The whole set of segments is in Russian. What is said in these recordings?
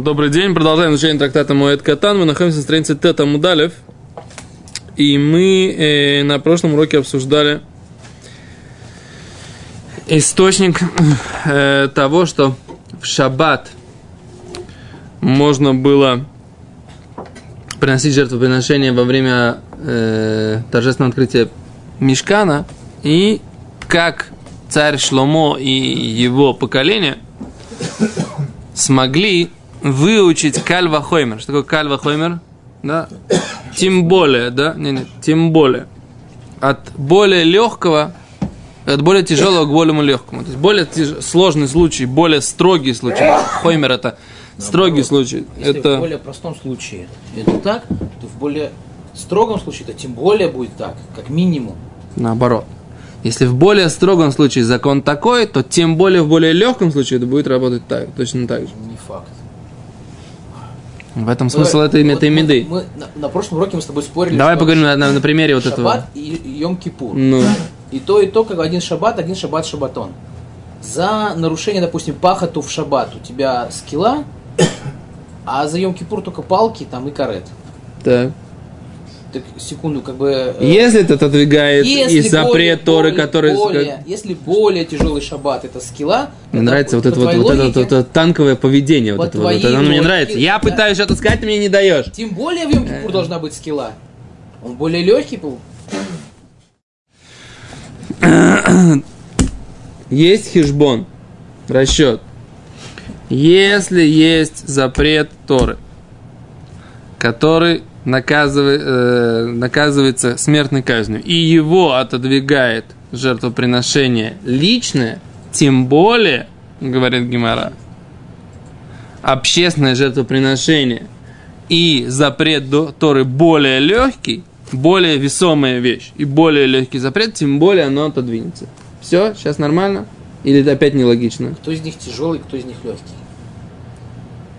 Добрый день, продолжаем изучение трактата Моэд Катан. Мы находимся на странице Тета Мудалев. И мы э, на прошлом уроке обсуждали источник э, того, что в шаббат можно было приносить жертвоприношение во время э, торжественного открытия Мешкана. И как царь Шломо и его поколение смогли выучить кальва хоймер. Что такое кальва хоймер? Да? Тем более, да? Не, не, тем более. От более легкого, от более тяжелого к более легкому. То есть более тяж... сложный случай, более строгий случай. Хоймер это строгий случай. Если это... в более простом случае это так, то в более строгом случае это тем более будет так, как минимум. Наоборот. Если в более строгом случае закон такой, то тем более в более легком случае это будет работать так, точно так же. Не факт. В этом смысл этой вот этой меды. Мы, мы на, на прошлом уроке мы с тобой спорили. Давай поговорим на, на- на примере вот этого. Шаббат и Йом-Кипур. Ну, И то, и то, как один шаббат, один шаббат шаббатон. За нарушение, допустим, пахоту в шаббат у тебя скилла, а за Йом-Кипур только палки там и карет. так. Так, секунду, как бы... э, Если это отодвигает если и запрет более- Торы, более- который... более- если более тяжелый шаббат это скилла... Мне это нравится вот это вот, вот, это, логике, вот это танковое поведение. По Вот это, вот, твоей оно мне логике, нравится. Я да. пытаюсь что-то сказать, ты мне не даешь. Тем более в Йом-Кипур должна быть скилла. Он более легкий был. Есть хижбон, расчет. Если есть запрет Торы, который наказывает, э, наказывается смертной казнью, и его отодвигает жертвоприношение личное, тем более, говорит Гимара, общественное жертвоприношение и запрет Торы более легкий, более весомая вещь и более легкий запрет, тем более оно отодвинется. Все, сейчас нормально? Или это опять нелогично? Кто из них тяжелый, кто из них легкий.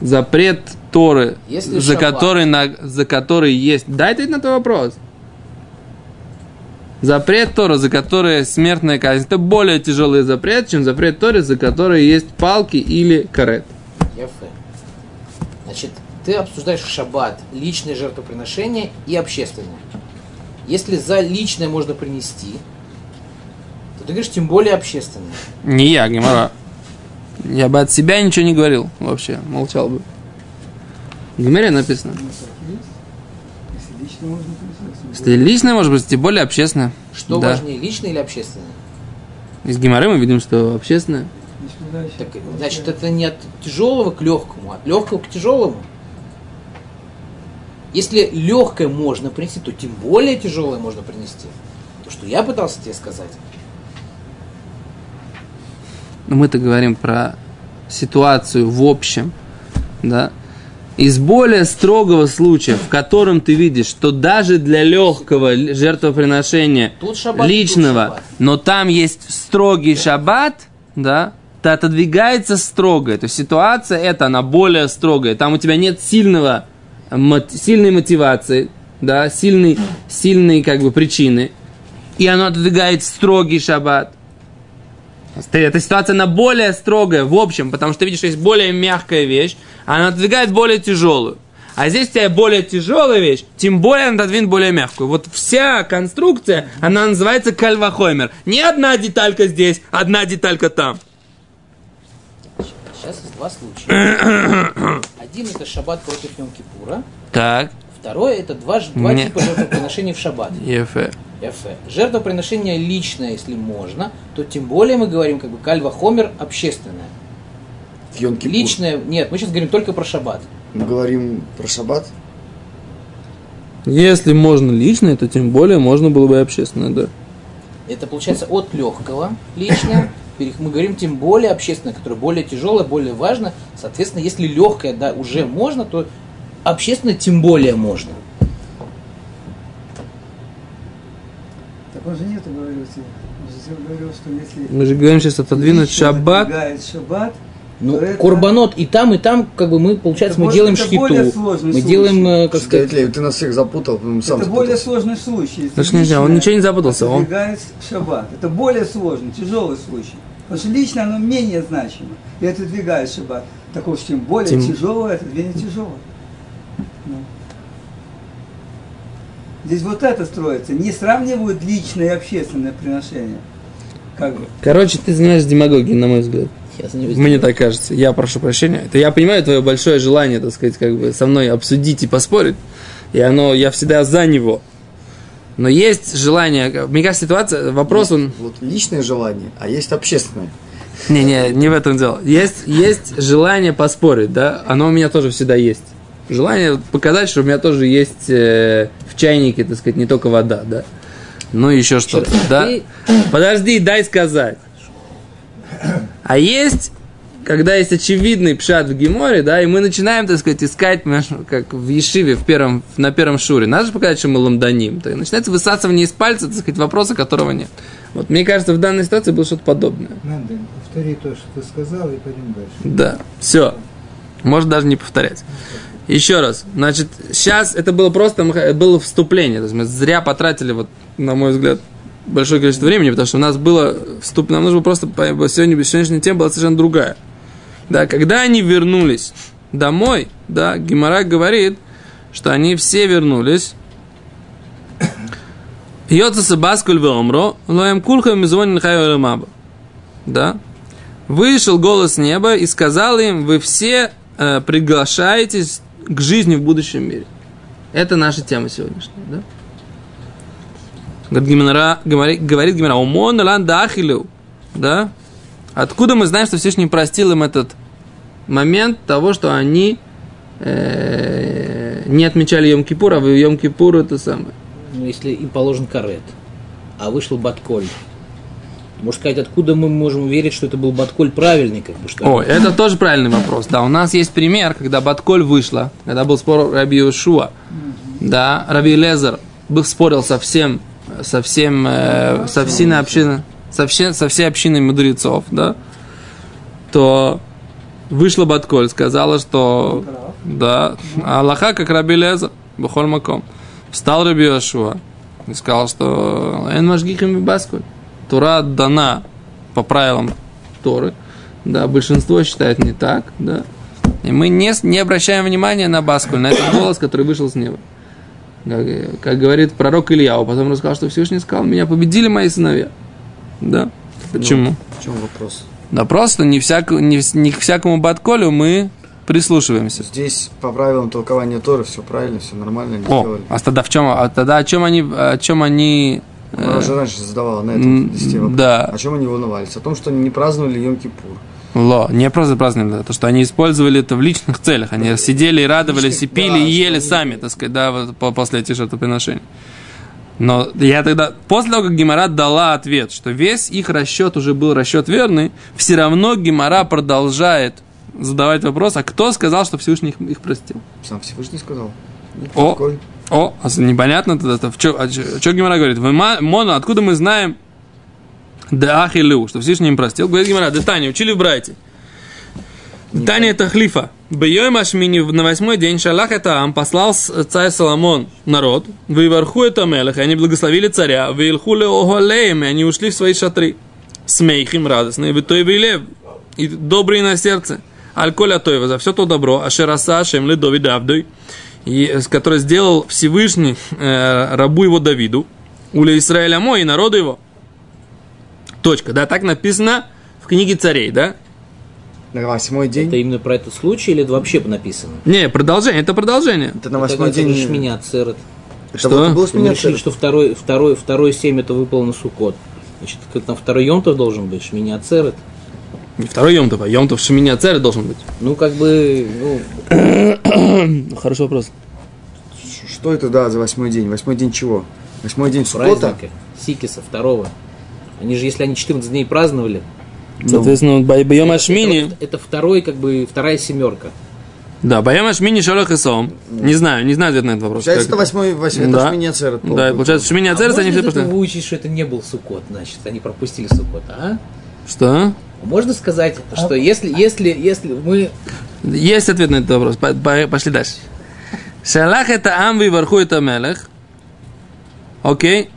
Запрет Торы, Если за, шаббат. который, на, за который есть... Дай ответить на твой вопрос. Запрет Торы, за который смертная казнь, это более тяжелый запрет, чем запрет Торы, за который есть палки или карет. Значит, ты обсуждаешь шаббат, личное жертвоприношение и общественное. Если за личное можно принести, то ты говоришь, тем более общественное. Не я, Гимара. Я бы от себя ничего не говорил вообще, молчал бы. В Гимаре написано. Если личное, может быть, тем более общественное. Что Да. важнее, личное или общественное? Из Гимары мы видим, что общественное. Так, значит, это не от тяжелого к легкому, а от легкого к тяжелому. Если легкое можно принести, то тем более тяжелое можно принести. То, что я пытался тебе сказать. Но мы-то говорим про ситуацию в общем, да, из более строгого случая, в котором ты видишь, что даже для легкого жертвоприношения шаббат, личного, но там есть строгий шаббат, да, то отодвигается строгое. То есть ситуация эта, она более строгая. Там у тебя нет сильного, сильной мотивации, да, сильной, сильной как бы причины. И оно отодвигает строгий шаббат. Эта ситуация, она более строгая в общем, потому что ты видишь, что есть более мягкая вещь, а она отодвигает более тяжелую. А здесь у тебя более тяжелая вещь, тем более она отодвинет более мягкую. Вот вся конструкция, она называется кальвахоймер. Не одна деталька здесь, одна деталька там. Сейчас есть два случая. Один это шаббат против Йом-Кипура. Так, Второе это два, два типа жертвоприношений в шаббат. ефе. Яфе. Жертвоприношение личное, если можно, то тем более мы говорим как бы кальва хомер общественное. Личное, нет, мы сейчас говорим только про шаббат. Мы говорим про шаббат. Если можно личное, то тем более можно было бы и общественное, да. Это получается от легкого личное, мы говорим тем более общественное, которое более тяжелое, более важно. Соответственно, если легкое да, уже можно, то общественное тем более можно. Так он же нет, говорил тебе. Он же тебе говорил, что если... Мы же говорим сейчас отодвинуть шаббат. отодвигает шаббат, Ну, то это- курбанот и там, и там, как бы мы, получается, Это мы делаем более шхиту. Мы случай. делаем, э, как сказать, Лев, ты нас всех запутал, сам это более запутался. сложный случай. Значит, нельзя, он ничего не запутался, он- отодвигает шаббат. Это более сложный, тяжелый случай. Потому что лично оно менее значимо. И это двигает шаббат. Так уж тем более Тем- тяжелое, не тяжелое. Здесь вот это строится. Не сравнивают личное и общественное приношение. Как бы. Короче, ты занимаешься демагогией, на мой взгляд. Я занимаюсь Мне так кажется. Я прошу прощения. Это я понимаю твое большое желание, так сказать, как бы со мной обсудить и поспорить. И оно, я всегда за него. Но есть желание, мне кажется, ситуация, вопрос он... Вот личное желание, а есть общественное. Не, не, не в этом дело. Есть, есть желание поспорить, да? Оно у меня тоже всегда есть. Желание показать, что у меня тоже есть э, в чайнике, так сказать, не только вода, да? Ну, еще что-то, да? Подожди, дай сказать. А есть, когда есть очевидный пшат в Геморе, да, и мы начинаем, так сказать, искать, как в Ешиве, в первом, на первом шуре. Надо же показать, что мы ламданим. Так, начинается высасывание из пальца, так сказать, вопроса, которого нет. Вот мне кажется, в данной ситуации было что-то подобное. Надо, повтори то, что ты сказал, и пойдем дальше. Да, все. Может даже не повторять. Еще раз. Значит, сейчас это было просто было вступление. То есть мы зря потратили, вот, на мой взгляд, большое количество времени, потому что у нас было вступ... Нам нужно было просто... Сегодня, сегодняшняя тема была совершенно другая. Да, когда они вернулись домой, да, Гимара говорит, что они все вернулись. Йоца баскуль веомро, лоем кулха мизвонин хайо маба. Да? Вышел голос неба и сказал им, вы все э, приглашаетесь к жизни в будущем мире. Это наша тема сегодняшняя, да? Говорит Гимара, говорит, говорит Гимара, «Умон лан дахилю», да? Откуда мы знаем, что Всевышний простил им этот момент того, что они э, не отмечали Йом-Кипур, а в Йом-Кипур это самое. Ну, если им положен карет, а вышел Батколь, можно сказать, откуда мы можем верить, что это был Батколь правильный, как бы, что О, это тоже правильный вопрос. Да, у нас есть пример, когда Батколь вышла, когда был спор Раби Йошуа, да, Раби Лезер был спорил со всем, со всем, э, со всей общиной, со, все, со всей общиной мудрецов, да, то вышла Батколь, сказала, что да, Аллаха как Раби Лезер, Бухоль Маком. Встал Раби Йошуа и сказал, что Эн Машгихим Басколь. Тура дана по правилам Торы, да, большинство считает не так, да, и мы не, не обращаем внимания на Баскуль, на этот голос, который вышел с неба. Как, как говорит пророк Илья, потом рассказал, что Всевышний сказал, меня победили мои сыновья. Да. Почему? В чем вопрос? Да просто не, всяк, не, не к всякому Батколю мы прислушиваемся. Здесь по правилам толкования Торы все правильно, все нормально они О, сделали. а тогда в чем, а тогда о чем они, о чем они, э, Она уже раньше задавала на этом листе вопрос. да. О чем они волновались? О том, что они не праздновали Йом-Кипур. Ло, не просто праздновали, то, что они использовали это в личных целях. Они сидели и радовались, и пили, и ели сами, так сказать, да, вот по- после этих жертвоприношений. Но я тогда, после того, как Гимара дала ответ, что весь их расчет уже был расчет верный, все равно Гимара продолжает задавать вопрос, а кто сказал, что Всевышний их, их простил? Сам Всевышний сказал. О. о, а непонятно тогда, что Гимара говорит? Вы, Моно, откуда мы знаем да ахилю, что Всевышний им простил? Говорит Гимара, да Таня, учили в Брайте. Таня это хлифа. Бьем Ашмини на восьмой день Шалах это Ам послал с- царь Соломон народ, выварху это Мелех, и они благословили царя, вильху Охолеем, и они ушли в свои шатры. Смейхим радостные, в той лев, и добрые на сердце. Аль-Коля Тойва, за все то добро, Ашераса Шем Ледови Давдой, и, э, который сделал Всевышний э, рабу его Давиду, Уля Израиля мой и народу его. Точка, да, так написано в книге царей, да? На восьмой день. это именно про этот случай или это вообще написано? Не, продолжение, это продолжение. Это на восьмой это день. же Шмини Ацерет. Это Что? вот и было Мы решили, что второй, второй, второй семь это выпало на Сукот. Значит, как там второй Йомтов должен быть, Шмини Ацерет. Не второй Йомтов, а Йомтов Шеминя Царь должен быть. Ну, как бы, ну, Хороший вопрос. Что это, да, за восьмой день? Восьмой день чего? Восьмой день суббота? праздника, Сикиса, второго. Они же, если они 14 дней праздновали, Соответственно, Байом Ашмини. это, это второй, как бы, вторая семерка. Да, Байом Ашмини Шалах и Сом. Не знаю, не знаю ответ на этот вопрос. Получается, это восьмой, восьмой, Да. Шмини Ацерет. Да, получается, Шмини А Ацерес можно они все просто... выучить, что это не был Сукот, значит, они пропустили Сукот, а? Что? Можно сказать, что если, если, если мы... Есть ответ на этот вопрос. По- по- Пошли дальше. Шалах это Амви варху это Мелех. Окей.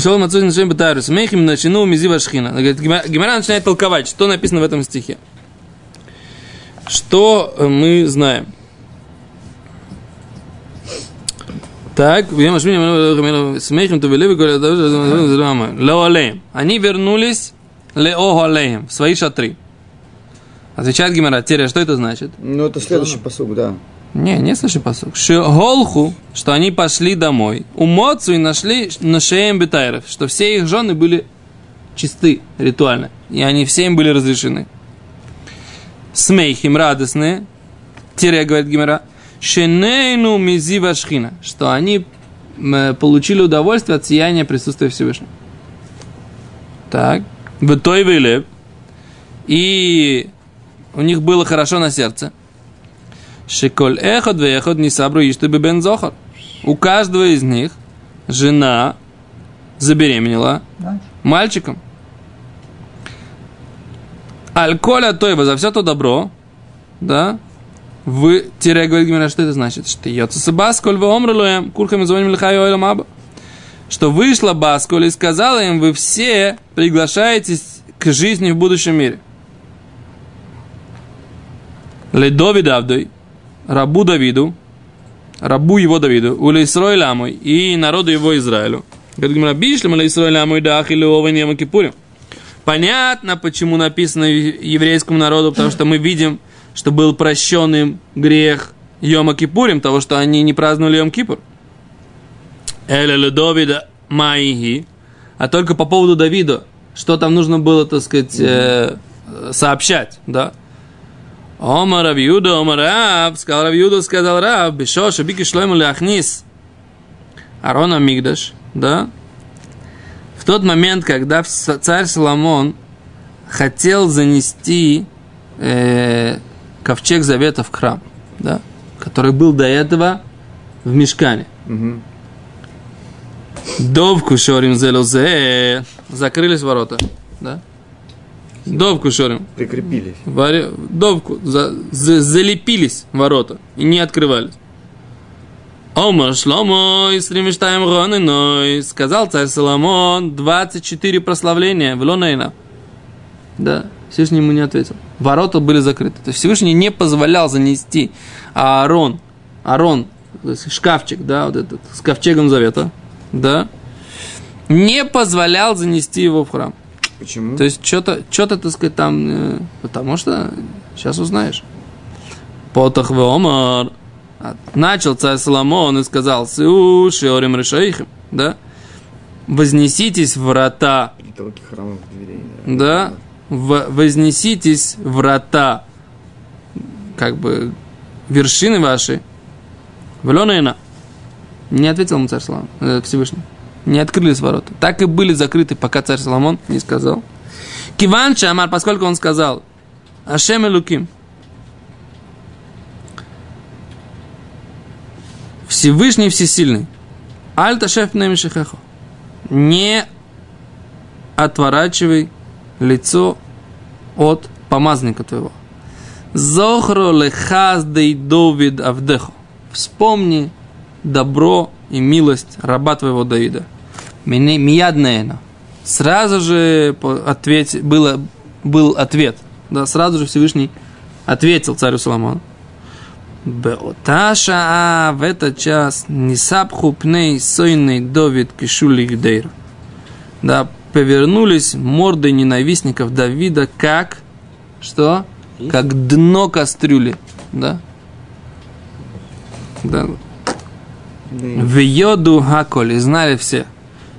Шалом отцу начинаем бетару. Смехим начину мизива шхина. Гемара начинает толковать, что написано в этом стихе. Что э, мы знаем? Так, смехим то вели, говорят, Они вернулись леохалеем в свои шатры. Отвечает Гимара, Теря, что это значит? Ну, это следующий посуг, да. Не, не слышишь посук. Шиголху, что они пошли домой. У Моцу и нашли Нашеем Бетайров, что все их жены были чисты ритуально. И они все им были разрешены. Смейхим радостные. Тире, говорит Гимера. Шенейну мизива шхина. Что они получили удовольствие от сияния присутствия Всевышнего. Так. В вылеп. И у них было хорошо на сердце. Шиколь эхот ве эхот не сабру чтобы бен зохар. У каждого из них жена забеременела мальчиком. Альколя тойва за все то добро, да, вы, тире, говорит Гимера, что это значит? Что йоца басколь вы омрылуем, курхами звоним лихаю маба. Что вышла Басколь и сказала им, вы все приглашаетесь к жизни в будущем мире. Ледови Давдой, рабу Давиду, рабу его Давиду, у Лейсрой Ламой и народу его Израилю. Говорит, Рабишлем, Лейсрой Ламой, да, Ахилеован, Яма Кипурим. Понятно, почему написано еврейскому народу, потому что мы видим, что был прощен им грех Йома Кипурим, того, что они не праздновали Йом Кипур. Эля Давида Маихи. А только по поводу Давида, что там нужно было, так сказать, э, сообщать, да? Омар Рав Юда, Омар Рав, сказал Рав Юда, сказал Рав, Бешоша, Бики Шлойму Ляхнис, Арона Мигдаш, да? В тот момент, когда царь Соломон хотел занести э, ковчег завета в храм, да? который был до этого в мешкане. Мгм. Довку шорим зелозе. Закрылись ворота. Да? Довку шорим. Прикрепились. Варе- Довку. За- за- залепились ворота. И не открывались. Омар Шломо и стримиштаем ной. Сказал царь Соломон 24 прославления в Лонейна. Да, Всевышний ему не ответил. Ворота были закрыты. То есть Всевышний не позволял занести Аарон, Аарон, шкафчик, да, вот этот, с ковчегом завета, да, не позволял занести его в храм. Почему? То есть что-то, что-то, так сказать, там, э, потому что сейчас узнаешь. Потах Омар. А, Начал царь Соломон и сказал, Су, шиорим решаихим, да, вознеситесь врата Толки храмов дверей. да, в- вознеситесь врата, как бы, вершины ваши, в Лонейна. Не ответил ему царь Соломон, э, Всевышний. Не открылись ворота. Так и были закрыты, пока царь Соломон не сказал. Киван Шамар, поскольку он сказал, Ашем и Луким, Всевышний Всесильный, Альта шеф Немишехехо, не отворачивай лицо от помазника твоего. Зохро лехаз дей Довид Авдехо. Вспомни добро и милость раба твоего Давида. Мияднеена. Сразу же ответь, было, был ответ. Да, сразу же Всевышний ответил царю Соломону. Беоташа в этот час не пней сойный Довид кишули гдейр. Да, повернулись морды ненавистников Давида как, что? Как дно кастрюли, да? Да. В йоду хаколь, и знали все,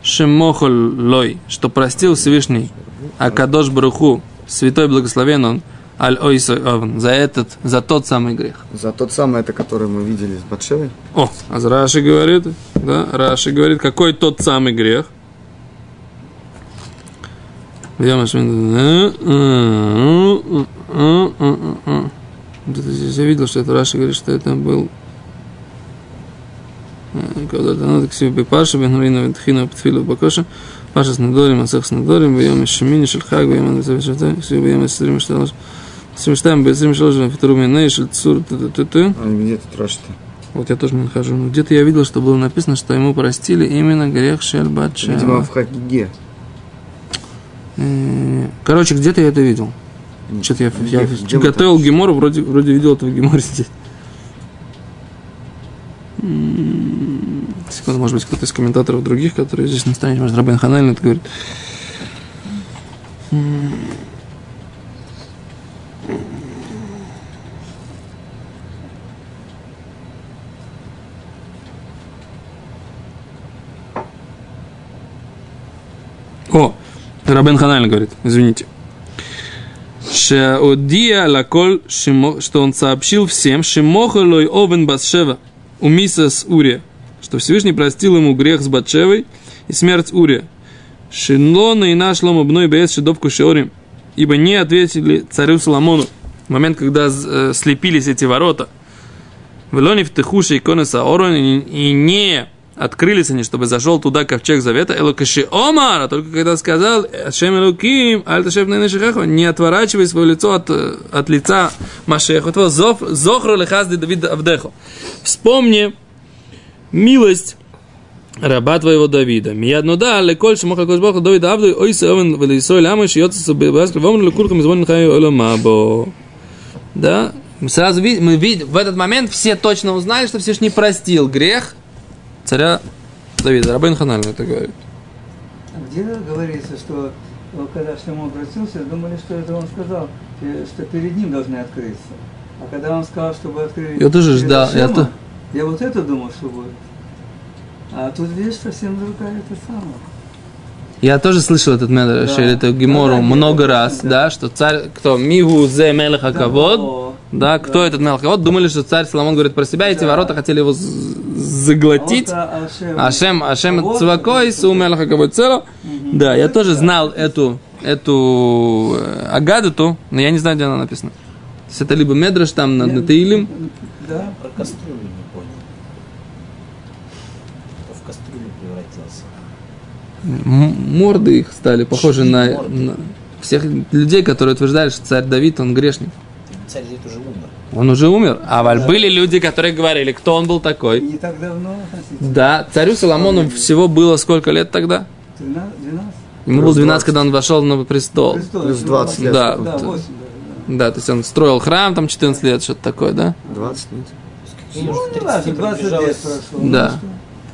шемохоль лой, что простил Всевышний, а Кадош Баруху, святой благословен он, аль ойсой овн, за этот, за тот самый грех. За тот самый, это который мы видели с Батшевой. О, а Раши говорит, да, Раши говорит, какой тот самый грех? Здесь я видел, что это Раши говорит, что это был когда то надо к себе Паша, бен Рина, бен Тхина, Птфила, Бакоша, Паша с Надорим, Асах с Надорим, Бьем из Шамини, Шельхаг, Бьем из Завишата, все Бьем из Срим Шталаш, Срим Штайм, Бьем Срим Шталаш, Фитру Миней, Шельцур, т-т-т-т. А где тут Раши-то? Вот я тоже не нахожу. Но где-то я видел, что было написано, что ему простили именно грех Шельбача. Видимо, в Хагиге. Э, Короче, где-то я это видел. Что-то я, я готовил гемору, вроде, вроде видел это в геморе здесь. Секунду, может быть, кто-то из комментаторов других, которые здесь на странице, может, Рабин Ханель это говорит. О, Рабен Ханель говорит, извините. Шеодия лаколь, что он сообщил всем, Шимохалой Овен Басшева, у мисас Урия, что Всевышний простил ему грех с Батшевой и смерть Урия. Шинлона и наш ломобной бес шедовку шеорим, ибо не ответили царю Соломону в момент, когда э, слепились эти ворота. Велони в Техуше иконы Саорон, и и не открылись они, чтобы зашел туда ковчег завета, Элокаши Омар, а только когда сказал, Ашем Элоким, Альташев Нейнешихаху, не отворачивай свое лицо от, э, от лица зов, Зохру Лехазди Давид Авдеху. Вспомни милость раба твоего Давида. Мияд да, леколь шмоха кошбоха Давида Авду, ой сеовен велисой ламы, шьется собеbaskr, вомр лекуркам извон хаю оламабо. Да? Мы сразу видим, мы видим, в этот момент все точно узнали, что Всевышний простил грех царя Давида. Рабин Ханаль это говорит. А Где говорится, что э, когда Шлемо обратился, думали, что это он сказал, э, что перед ним должны открыться. А когда он сказал, чтобы открыть... Я тоже ждал, я то- я вот это думал, что будет. А тут видишь, совсем другая это самое. Я тоже слышал этот медраш, Да. или это Гемору Да, да, много да, раз, да. да, что царь, кто, Мигу зе мелех Акавод, О, да, кто этот мелех Акавод, думали, что царь Соломон говорит про себя, эти Да. ворота хотели его заглотить, а а, Ашем, Ашем Вот Цвакой. Су Мелеха Кабуцело. Да, я тоже знал эту, эту э, Агадату, но я не знаю, где она написана. То есть это либо Медраш там над Натаилем, Да. Про кастрюлю не понял. Кто в кастрюлю превратился? м- морды их стали похожи на, на всех людей, которые утверждали, что царь Давид, он грешник. Царь Давид уже умер. Он уже умер. А валь были люди, которые говорили, кто он был такой. Не так давно, относительно. Да, царю Соломону всего было сколько лет тогда? 13, 12. Ему было Плюс 12, 20. когда он вошел на престол. Престол, плюс еще 20 лет. Да, Да, вот, 8 даже, да. Да, то есть он строил храм там 14 лет, что-то такое, да? 20 нет. Ему Ну, 30 важно, 20 лет прошло. Да. Ну, что,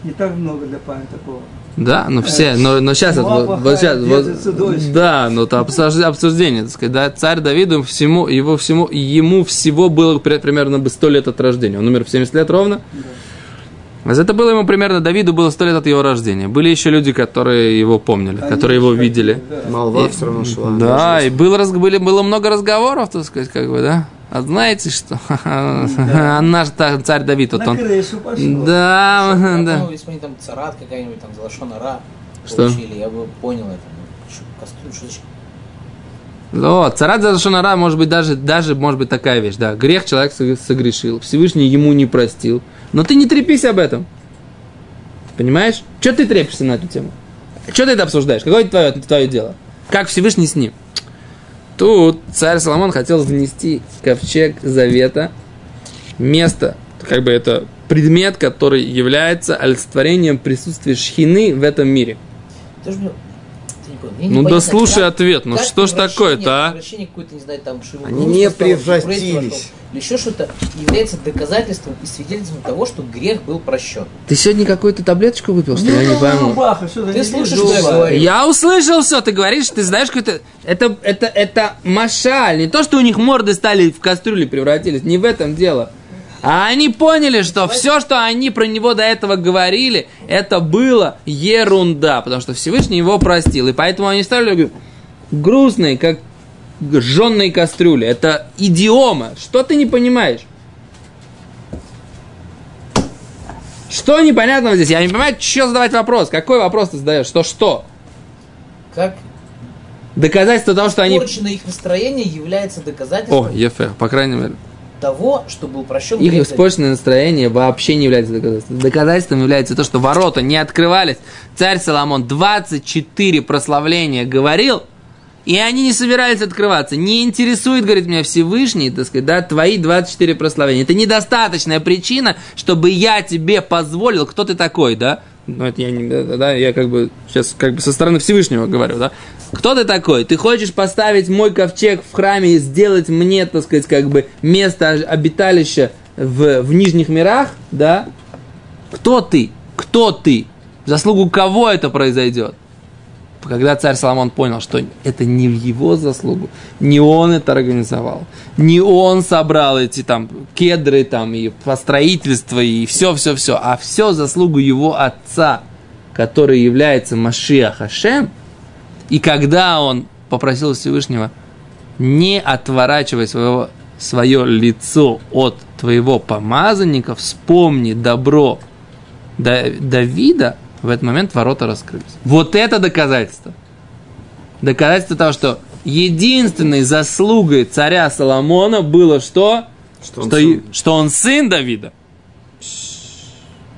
Не так много для парня такого. Да, ну все, но, но сейчас, вот, вот сейчас, вот- да, ну то обсуждение, обсуждение, так сказать, да, царь Давиду всему, его всему, ему всего было при- примерно бы 100 лет от рождения, он умер в 70 лет ровно, А это было ему примерно, Давиду было 100 лет от его рождения, были еще люди, которые его помнили, Они которые его видели, да. Молва все равно шла. да, и был, раз- были, было много разговоров, так сказать, как бы, да, а знаете что, а наш та- царь Давид, вот На он, крышу пошло. да, Ну, да, если бы они там царат какая-нибудь, там, залашонара Что? получили, я бы понял это. Ну? О, царат за шонара может быть даже, даже может быть такая вещь, да. Грех человек со- согрешил, Всевышний ему не простил. Но ты не трепись об этом. Понимаешь? Что ты трепишься на эту тему? Что ты это обсуждаешь? Какое твое, твое дело? Как Всевышний с ним? Тут царь Соломон хотел внести ковчег завета, место, как бы это предмет, который является олицетворением присутствия шхины в этом мире. Мне Ну да слушай ответ, ну что ж такое-то, а? Не знаю, там шиву. Они не превратились. Или еще что-то является доказательством и свидетельством того, что грех был прощен. Ты сегодня какую-то таблеточку выпил, что ли? я не пойму. Баха, что за Ты слушаешь, вижу что я говорю? Я услышал все, ты говоришь, ты знаешь какой-то... Это, это, это машаль, не то, что у них морды стали в кастрюли превратились, не в этом дело. А они поняли, что все, что они про него до этого говорили, это было ерунда, потому что Всевышний его простил. И поэтому они стали грустные, как жженные кастрюли. Это идиома. Что ты не понимаешь? Что непонятного здесь? Я не понимаю, что задавать вопрос. Какой вопрос ты задаешь? Что что? Как Доказательство того, что они... порченное их настроение является доказательством О, Ефе, по крайней мере. Того, что был прощен Их грех испорченное настроение вообще не является доказательством. Доказательством является то, что ворота не открывались. Царь Соломон 24 прославления говорил, И они не собирались открываться. Не интересует, говорит меня Всевышний, так сказать, да, твои 24 прославления. Это недостаточная причина, чтобы я тебе позволил, кто ты такой, да? Ну, это я не, да, я как бы сейчас как бы со стороны Всевышнего говорю, да? Кто ты такой? Ты хочешь поставить мой ковчег в храме и сделать мне, так сказать, как бы место обиталища в, в нижних мирах, да? Кто ты? Кто ты? В заслугу кого это произойдет? Когда царь Соломон понял, что это не в его заслугу, не он это организовал, не он собрал эти там кедры там и построительство и все-все-все, а все заслугу его отца, который является Машиах Хашем, и когда он попросил Всевышнего, не отворачивай своего, свое лицо от твоего помазанника, вспомни добро Давида, в этот момент ворота раскрылись. Вот это доказательство. Доказательство того, что единственной заслугой царя Соломона было что? Что он что, сын. что он сын Давида.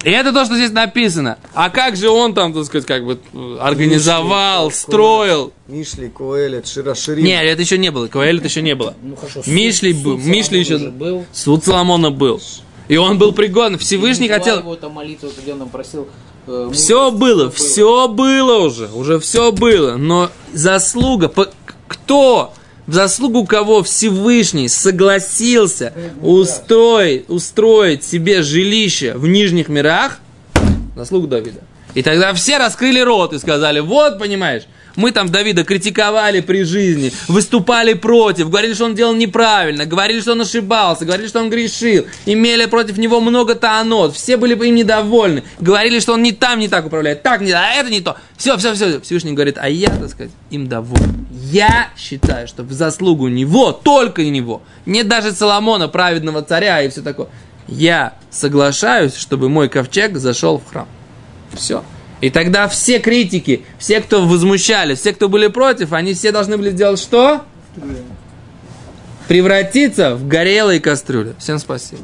И это то, что здесь написано. А как же он там, так сказать, как бы э, организовал, Мишли, строил? Мишли, Коэлет, Широширим. Не, это еще не было. Кваэлит еще не было. Ну хорошо. Мишли суд- был, суд Мишли еще- был. Суд Соломона был. И он был пригоден. Всевышний Николай хотел... его там молитву, где он просил. Э, Все мудрости, было, все было уже, уже все было. Но заслуга, по- кто, в заслугу кого Всевышний согласился устроить, устроить себе жилище в нижних мирах, заслугу Давида. И тогда все раскрыли рот и сказали, вот, понимаешь, мы там Давида критиковали при жизни, выступали против, говорили, что он делал неправильно, говорили, что он ошибался, говорили, что он грешил, имели против него много таонот, все были бы им недовольны, говорили, что он не там не так управляет, так не, а это не то. Все, все, все. Всевышний говорит, а я, так сказать, им доволен. Я считаю, что в заслугу него, только него, не даже Соломона, праведного царя и все такое, я соглашаюсь, чтобы мой ковчег зашел в храм. Все. И тогда все критики, все, кто возмущались, все, кто были против, они все должны были сделать что? Превратиться в горелые кастрюли. Всем спасибо.